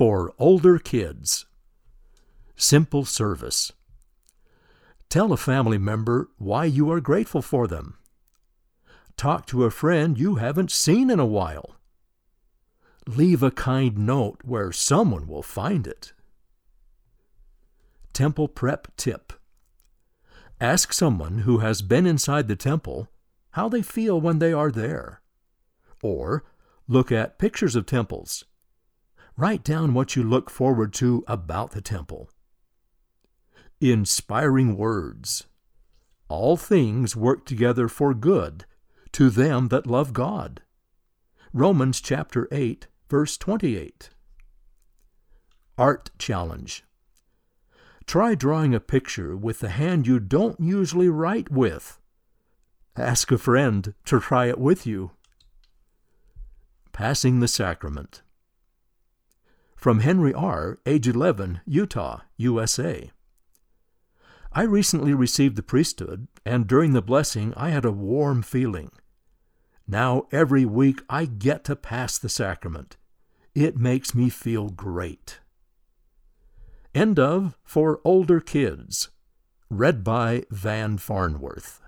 for older kids. Simple service. Tell a family member why you are grateful for them. Talk to a friend you haven't seen in a while. Leave a kind note where someone will find it. Temple Prep Tip Ask someone who has been inside the temple how they feel when they are there. Or look at pictures of temples. Write down what you look forward to about the temple. Inspiring words. All things work together for good to them that love God. Romans chapter 8, verse 28. Art Challenge. Try drawing a picture with the hand you don't usually write with. Ask a friend to try it with you. Passing the Sacrament. From Henry R., age 11, Utah, USA. I recently received the priesthood, and during the blessing I had a warm feeling. Now every week I get to pass the sacrament. It makes me feel great. End of For Older Kids. Read by Van Farnworth.